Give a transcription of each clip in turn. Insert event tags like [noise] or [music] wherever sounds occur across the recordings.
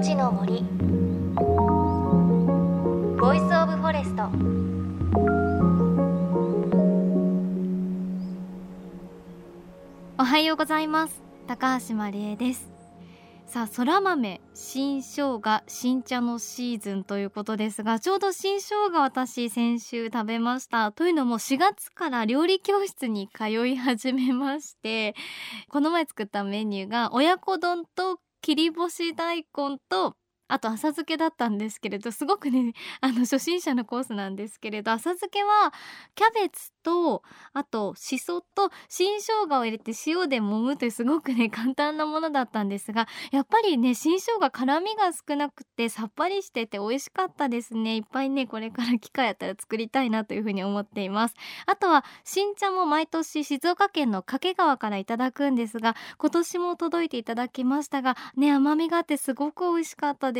命の森。 Voice of Forest。おはようございます。高橋真理恵です。さあそら豆新生姜新茶のシーズンということですがちょうど新生姜私先週食べました。というのも4月から料理教室に通い始めましてこの前作ったメニューが親子丼と切り干し大根とあと浅漬けだったんですけれどすごくね [laughs] あの初心者のコースなんですけれど浅漬けはキャベツとあとしそと新生姜を入れて塩で揉むというすごくね [laughs] 簡単なものだったんですがやっぱりね新生姜辛みが少なくてさっぱりしてて美味しかったですね。いっぱいねこれから機会あったら作りたいなというふうに思っています。あとは新茶も毎年静岡県の掛川からいただくんですが今年も届いていただきましたがね甘みがあってすごく美味しかったです。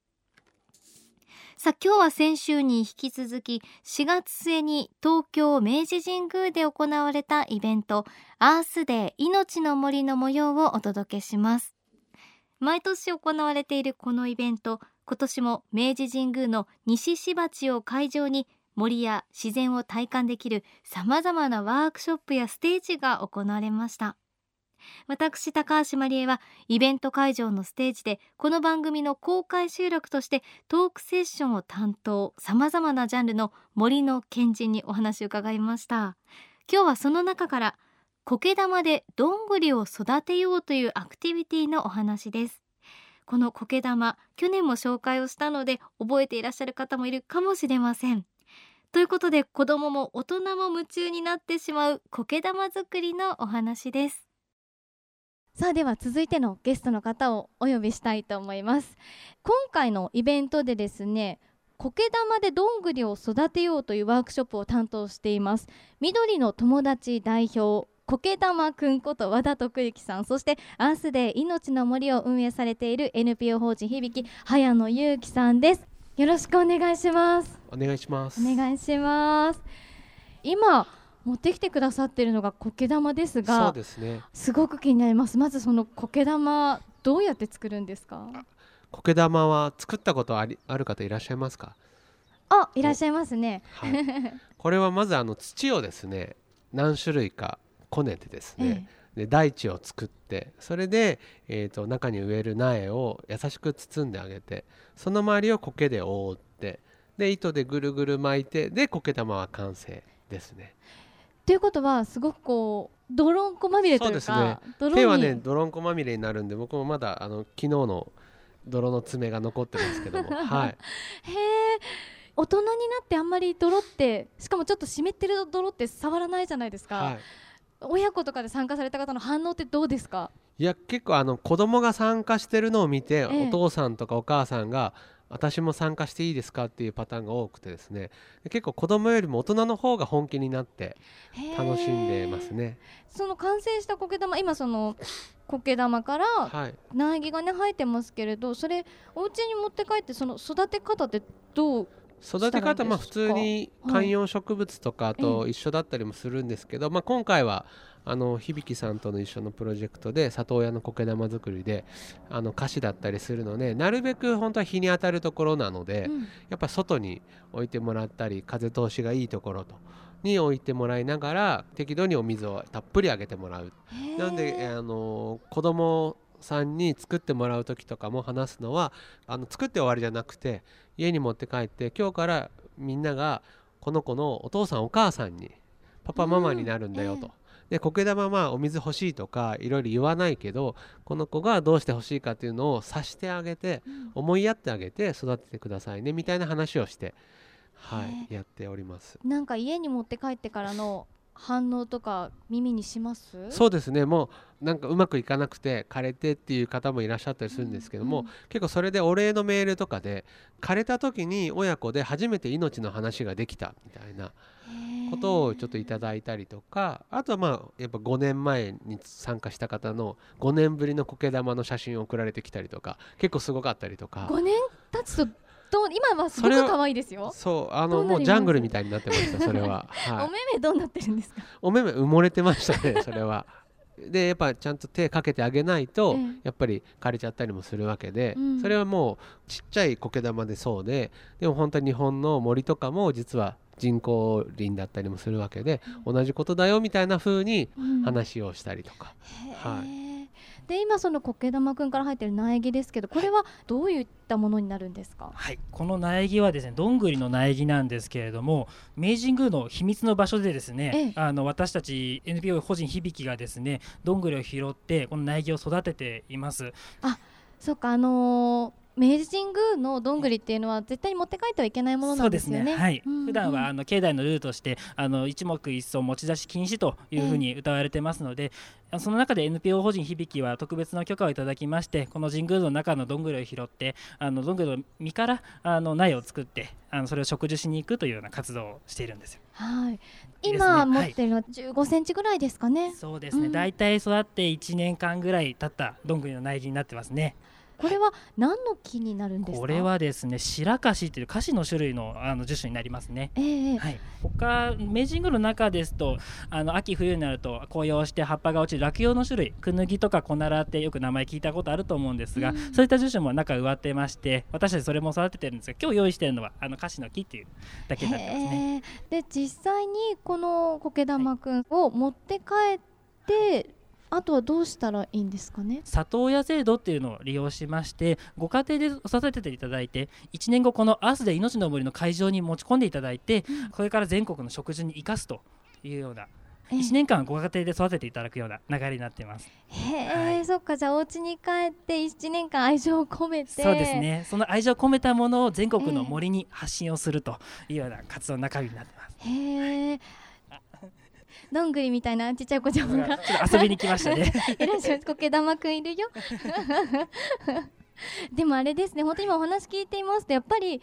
さあ今日は先週に引き続き4月末に東京明治神宮で行われたイベントアースデー命の森の模様をお届けします。毎年行われているこのイベント今年も明治神宮の西芝地を会場に森や自然を体感できる様々なワークショップやステージが行われました。私高橋まりえはイベント会場のステージでこの番組の公開収録としてトークセッションを担当さまざまなジャンルの森の賢人にお話を伺いました。今日はその中から苔玉でどんぐりを育てようというアクティビティのお話です。この苔玉去年も紹介をしたので覚えていらっしゃる方もいるかもしれません。ということで子供も大人も夢中になってしまう苔玉作りのお話です。さあでは続いてのゲストの方をお呼びしたいと思います。今回のイベントでですね苔玉でどんぐりを育てようというワークショップを担当しています。緑の友達代表苔玉くんこと和田徳之さんそしてアースデー命の森を運営されている NPO 法人響早野裕樹さんです。よろしくお願いします。お願いします。お願いします。今持ってきてくださっているのが苔玉ですがそうですね。すごく気になります。まずその苔玉どうやって作るんですか？苔玉は作ったことありある方いらっしゃいますか？あいらっしゃいますね、はい、これはまずあの土をですね何種類かこねてですね、ええ、で大地を作ってそれで、えーと、中に植える苗を優しく包んであげてその周りを苔で覆ってで糸でぐるぐる巻いてで苔玉は完成ですね。ということはすごくこう泥んこまみれというかそうですね。手はね泥んこまみれになるんで僕もまだあの昨日の泥の爪が残ってますけども。[laughs] はい。へえ大人になってあんまり泥ってしかもちょっと湿ってる泥って触らないじゃないですか、はい、親子とかで参加された方の反応ってどうですか？いや結構あの子供が参加してるのを見て、ええ、お父さんとかお母さんが私も参加していいですかっていうパターンが多くてですね。結構子供よりも大人の方が本気になって楽しんでますね。その完成した苔玉今その [laughs] 苔玉から苗木がね生えてますけれどそれお家に持って帰ってその育て方ってどう育て方まあ普通に観葉植物とかと一緒だったりもするんですけど、まあ、今回はあの響さんとの一緒のプロジェクトで里親の苔玉作りであの歌詞だったりするのでなるべく本当は日に当たるところなので、うん、やっぱ外に置いてもらったり風通しがいいところとに置いてもらいながら適度にお水をたっぷりあげてもらう。なんであの子供さんに作ってもらう時とかも話すのはあの作って終わりじゃなくて家に持って帰って今日からみんながこの子のお父さんお母さんにパパママになるんだよと。で苔玉はお水欲しいとかいろいろ言わないけどこの子がどうして欲しいかっていうのを察してあげて、思いやってあげて育ててくださいねみたいな話をして、はい、やっております。なんか家に持って帰ってからの反応とか耳にします？そうですね。もうなんかうまくいかなくて枯れてっていう方もいらっしゃったりするんですけども、うん結構それでお礼のメールとかで枯れた時に親子で初めて命の話ができたみたいなことをちょっといただいたりとかあとはまあやっぱ5年前に参加した方の5年ぶりの苔玉の写真を送られてきたりとか結構すごかったりとか。5年経つとどう今はすごく可愛いですよ。そうあのもうジャングルみたいになってましたそれは、[laughs] はい。お、目目どうなってるんですか？お目目埋もれてましたねそれは。でやっぱちゃんと手かけてあげないと、ええ。やっぱり枯れちゃったりもするわけで、うん。それはもうちっちゃい苔玉でそうででも本当に日本の森とかも実は人工林だったりもするわけで、同じことだよみたいな風にうん。話をしたりとか、はへーで今その苔玉くんから入ってる苗木ですけどこれはどういったものになるんですか？はい、この苗木はですねどんぐりの苗木なんですけれども明治神宮の秘密の場所でですね、ええ。あの私たち NPO 法人響がですねどんぐりを拾ってこの苗木を育てています。そっかあのー明治神宮のどんぐりっていうのは絶対に持って帰ってはいけないものそうんですね。ねはい、うんうん普段はあの境内のルールとしてあの一目一層持ち出し禁止というふうに歌われてますので、あのその中で NPO 法人響は特別な許可をいただきましてこの神宮の中のどんぐりを拾ってあのどんぐりの実からあの苗を作ってあのそれを植樹しに行くというような活動をしているんですよ。はい。今持ってるのは15センチぐらいですかね。そうですね、うん大体育って1年間ぐらい経ったどんぐりの苗木になってますね。これは何の木になるんですか？これ。はですね白樫っていう樫の種類のあの樹種になりますね。ええはい、他明治神宮の中ですとあの秋冬になると紅葉して葉っぱが落ちる落葉の種類クヌギとかコナラってよく名前聞いたことあると思うんですが、うんそういった樹種も中植わってまして私たちそれも育ててるんですが今日用意してるのはあの樫の木っていうだけになってますね。で実際にこの苔玉くんを持って帰って、あとはどうしたらいいんですかね？里親制度っていうのを利用しましてご家庭で育てていただいて1年後このアースで命の森の会場に持ち込んでいただいて、これから全国の食事に生かすというようなええ1年間ご家庭で育てていただくような流れになっています。へえ、はいそっかじゃあお家に帰って1年間愛情を込めて。そうです。ねその愛情を込めたものを全国の森に発信をするというような活動の中身になってます。へえ。どんぐりみたいなちっちゃい子ちゃんが遊びに来ましたね。[laughs] いらっしゃる苔玉くんいるよ [laughs] でもあれですね本当に今お話聞いていますとやっぱり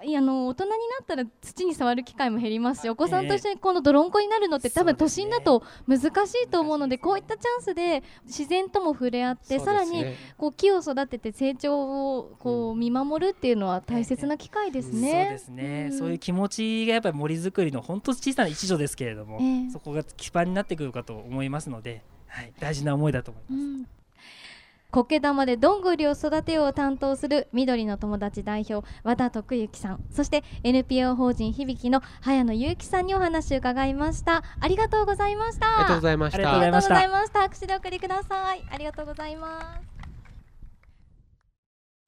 あの大人になったら土に触る機会も減りますしお子さんと一緒にこの泥んこになるのって多分都心だと難しいと思うのでこういったチャンスで自然とも触れ合って、さらにこう木を育てて成長をこう見守るっていうのは大切な機会ですね。そうですね、うん。そういう気持ちがやっぱり森づくりの本当小さな一助ですけれども、ええ。そこが基盤になってくるかと思いますので、はい、大事な思いだと思います。うん苔玉でどんぐりを育てようを担当する緑の友達代表和田徳之さん。そして NPO 法人響の早野祐樹さんにお話を伺いました。ありがとうございました。ありがとうございました。ありがとうございました。拍手でお送りください。ありがとうございます。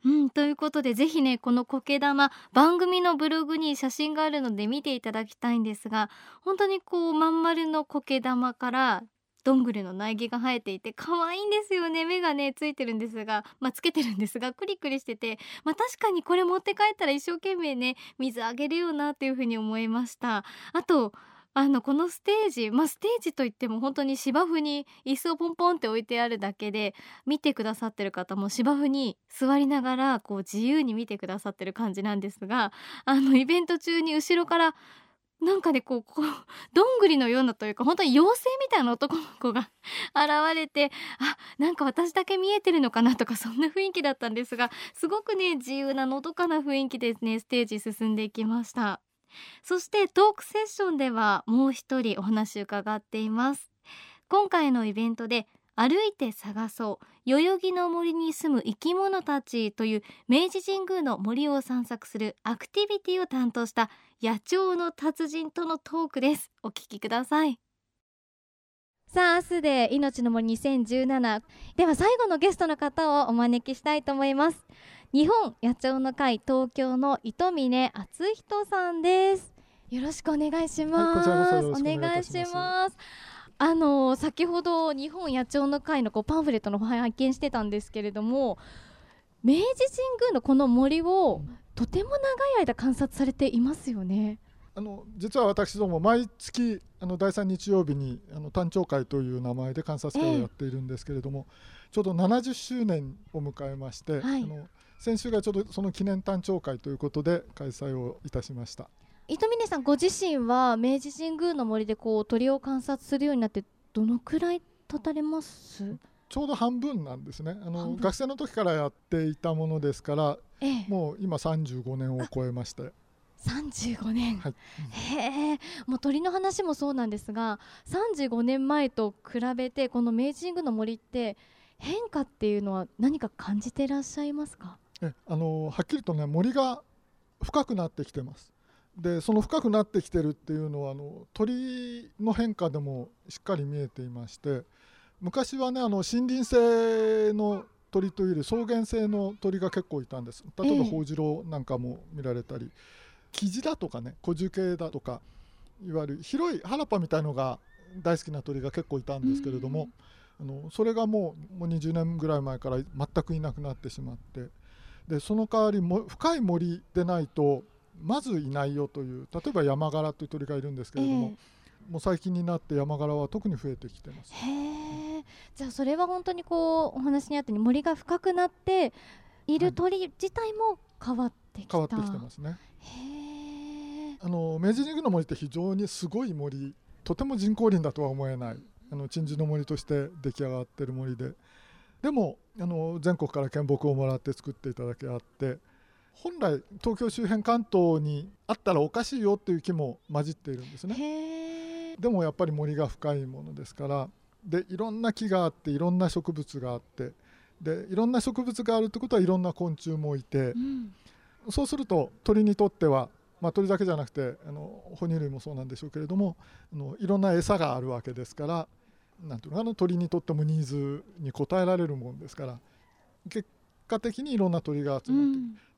うん、ということでぜひねこの苔玉番組のブログに写真があるので見ていただきたいんですが本当にこうまん丸の苔玉からどんぐりの苗木が生えていて可愛いんですよね。目がねついてるんですがまあつけてるんですがクリクリしててまあ確かにこれ持って帰ったら一生懸命ね水あげるよなっていうふうに思いました。あとあのこのステージまあステージといっても本当に芝生に椅子をポンポンって置いてあるだけで見てくださってる方も芝生に座りながらこう自由に見てくださってる感じなんですがあのイベント中に後ろからなんかねこうこう [laughs] どんぐりのようなというか本当に妖精みたいな男の子が [laughs] 現れてあなんか私だけ見えてるのかなとかそんな雰囲気だったんですがすごくね自由なのどかな雰囲気でねステージ進んでいきました。そしてトークセッションではもう一人お話伺っています。今回のイベントで歩いて探そう。代々木の森に住む生き物たちという明治神宮の森を散策するアクティビティを担当した野鳥の達人とのトークです。お聞きください。さあ明日で命の森2017では最後のゲストの方をお招きしたいと思います。日本野鳥の会東京の糸峰敦人さんです。よろしくお願いします、はいこちらこそよろしくお願いいお願いしたします。あの先ほど日本野鳥の会のこうパンフレットの方拝見してたんですけれども明治神宮のこの森をとても長い間観察されていますよね。あの実は私ども毎月あの第3日曜日にあの誕生会という名前で観察会をやっているんですけれども、えちょうど70周年を迎えまして、はい、あの先週がちょうどその記念誕生会ということで開催をいたしました糸峰さんご自身は明治神宮の森でこう鳥を観察するようになってどのくらい経たれます？ちょうど半分なんですね。あの学生の時からやっていたものですから、ええ、もう今35年を超えまして。35年、はい、へえ。もう鳥の話もそうなんですが35年前と比べてこの明治神宮の森って変化っていうのは何か感じていらっしゃいますか？えあのはっきりとね森が深くなってきてますでその深くなってきてるっていうのはあの鳥の変化でもしっかり見えていまして昔はねあの森林性の鳥というより草原性の鳥が結構いたんです。例えばホウジロウなんかも見られたり、えー、キジだとかねコジュ系だとかいわゆる広い原っぱみたいのが大好きな鳥が結構いたんですけれども、あのそれがもうもう20年ぐらい前から全くいなくなってしまってでその代わりも深い森でないとまずいないよという例えばヤマガラという鳥がいるんですけれども、えー、もう最近になってヤマガラは特に増えてきてます。へじゃあそれは本当にこうお話にあったように森が深くなっている鳥自体も変わってきた、変わってきてますね。へあの明治神宮の森って非常にすごい森とても人工林だとは思えないあの鎮守の森として出来上がってる森で。でもあの全国から献木をもらって作っていただけあって本来東京周辺関東にあったらおかしいよっていう木も混じっているんですね。でもやっぱり森が深いものですからでいろんな木があっていろんな植物があってでいろんな植物があるってことはいろんな昆虫もいて、うん、そうすると鳥にとってはまあ、鳥だけじゃなくてあの哺乳類もそうなんでしょうけれどもあのいろんな餌があるわけですからなんていうのかな鳥にとってもニーズに応えられるもんですから結果的にいろんな鳥が集まってくる。命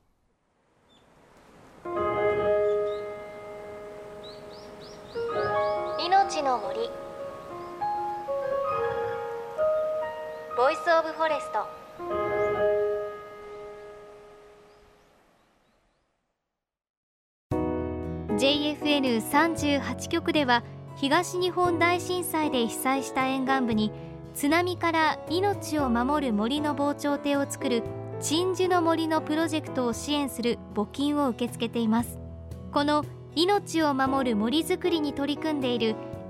の森。 Voice of Forest。JFN38 局では東日本大震災で被災した沿岸部に津波から命を守る森の防潮堤を作る鎮守の森のプロジェクトを支援する募金を受け付けています。この命を守る森づくりに取り組んでいる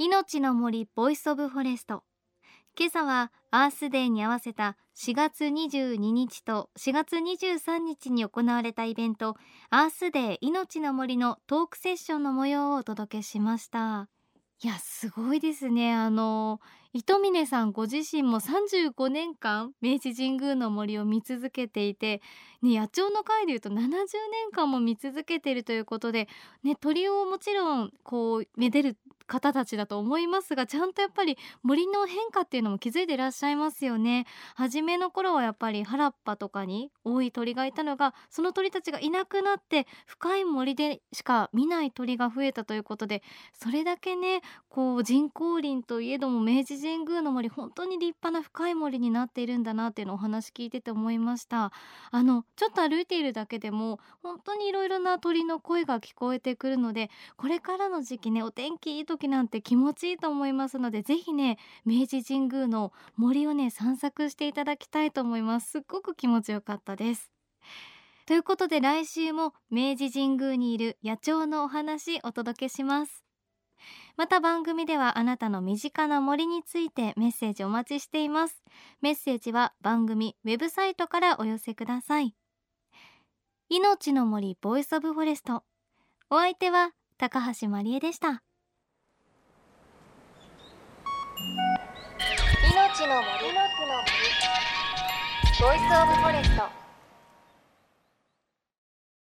命の森 Voice of Forest。今朝はアースデーに合わせた4月22日と4月23日に行われたイベントアースデー命の森のトークセッションの模様をお届けしました。いやすごいですね。あの糸峰さんご自身も35年間明治神宮の森を見続けていて、ね、野鳥の会でいうと70年間も見続けているということで、ね、鳥をもちろんこうめでる方たちだと思いますがちゃんとやっぱり森の変化っていうのも気づいていらっしゃいますよね。初めの頃はやっぱり原っぱとかに多い鳥がいたのがその鳥たちがいなくなって深い森でしか見ない鳥が増えたということでそれだけねこう人工林といえども明治神宮の森本当に立派な深い森になっているんだなっていうのをお話聞いてて思いました。あのちょっと歩いているだけでも本当にいろいろな鳥の声が聞こえてくるのでこれからの時期ねお天気いい時なんて気持ちいいと思いますのでぜひね明治神宮の森をね散策していただきたいと思います。すっごく気持ちよかったです。ということで来週も明治神宮にいる野鳥のお話お届けします。また番組ではあなたの身近な森についてメッセージお待ちしています。メッセージは番組ウェブサイトからお寄せください。命の森 Voice of Forest。お相手は高橋真理恵でした。の森。 Voice of Forest。